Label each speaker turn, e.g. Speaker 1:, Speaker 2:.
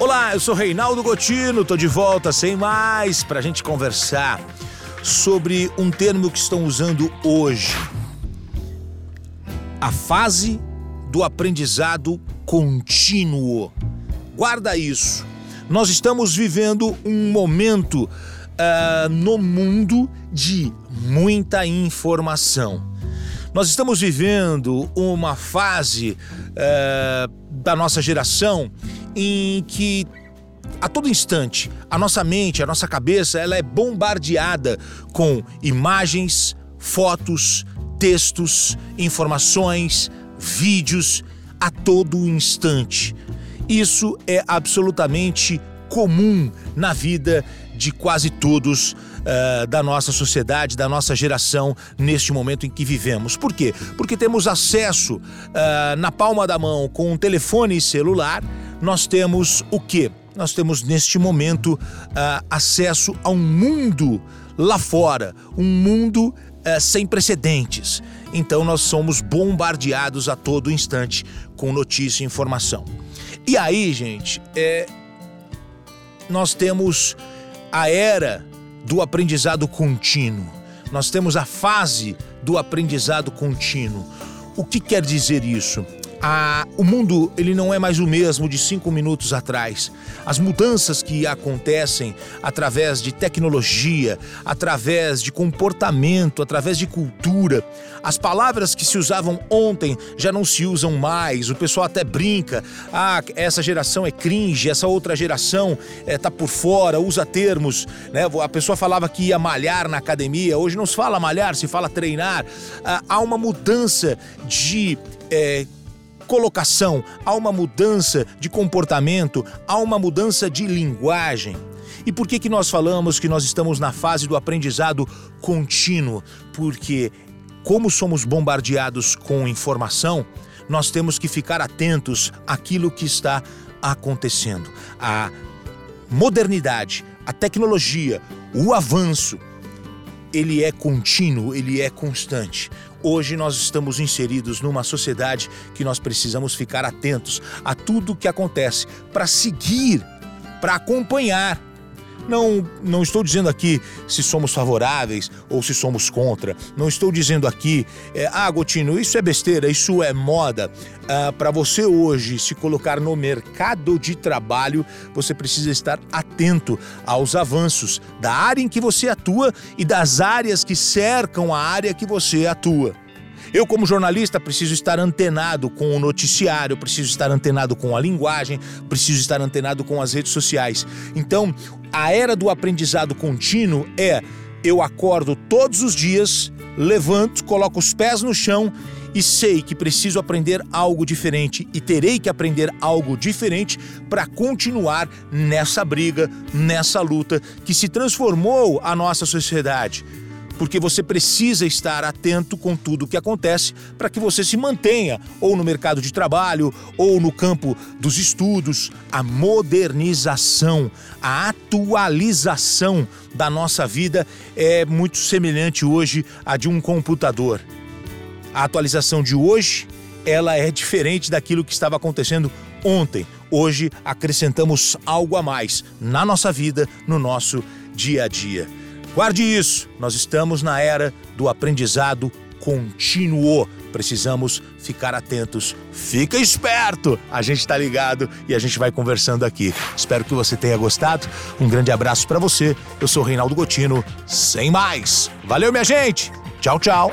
Speaker 1: Olá, eu sou Reinaldo Gotino, tô de volta sem mais pra gente conversar sobre um termo que estão usando hoje. A fase do aprendizado contínuo. Guarda isso. Nós estamos vivendo um momento uh, no mundo de muita informação. Nós estamos vivendo uma fase uh, da nossa geração em que a todo instante a nossa mente, a nossa cabeça, ela é bombardeada com imagens, fotos, textos, informações, vídeos a todo instante. Isso é absolutamente comum na vida de quase todos uh, da nossa sociedade, da nossa geração, neste momento em que vivemos. Por quê? Porque temos acesso uh, na palma da mão com um telefone celular nós temos o quê? Nós temos neste momento uh, acesso a um mundo lá fora, um mundo uh, sem precedentes. Então nós somos bombardeados a todo instante com notícia e informação. E aí, gente, é, nós temos a era do aprendizado contínuo. Nós temos a fase do aprendizado contínuo. O que quer dizer isso? A, o mundo ele não é mais o mesmo de cinco minutos atrás. As mudanças que acontecem através de tecnologia, através de comportamento, através de cultura, as palavras que se usavam ontem já não se usam mais. O pessoal até brinca: ah, essa geração é cringe, essa outra geração está eh, por fora, usa termos. Né? A pessoa falava que ia malhar na academia, hoje não se fala malhar, se fala treinar. Ah, há uma mudança de. É, colocação, há uma mudança de comportamento, há uma mudança de linguagem. E por que, que nós falamos que nós estamos na fase do aprendizado contínuo? Porque, como somos bombardeados com informação, nós temos que ficar atentos àquilo que está acontecendo. A modernidade, a tecnologia, o avanço, ele é contínuo, ele é constante. Hoje nós estamos inseridos numa sociedade que nós precisamos ficar atentos a tudo o que acontece para seguir, para acompanhar não, não estou dizendo aqui se somos favoráveis ou se somos contra. Não estou dizendo aqui, é, ah, Gotino, isso é besteira, isso é moda. Ah, Para você hoje se colocar no mercado de trabalho, você precisa estar atento aos avanços da área em que você atua e das áreas que cercam a área que você atua. Eu, como jornalista, preciso estar antenado com o noticiário, preciso estar antenado com a linguagem, preciso estar antenado com as redes sociais. Então, a era do aprendizado contínuo é eu acordo todos os dias, levanto, coloco os pés no chão e sei que preciso aprender algo diferente e terei que aprender algo diferente para continuar nessa briga, nessa luta que se transformou a nossa sociedade porque você precisa estar atento com tudo o que acontece para que você se mantenha ou no mercado de trabalho ou no campo dos estudos. A modernização, a atualização da nossa vida é muito semelhante hoje à de um computador. A atualização de hoje, ela é diferente daquilo que estava acontecendo ontem. Hoje acrescentamos algo a mais na nossa vida, no nosso dia a dia. Guarde isso, nós estamos na era do aprendizado contínuo. Precisamos ficar atentos. Fica esperto! A gente está ligado e a gente vai conversando aqui. Espero que você tenha gostado. Um grande abraço para você. Eu sou Reinaldo Gotino. Sem mais. Valeu, minha gente. Tchau, tchau.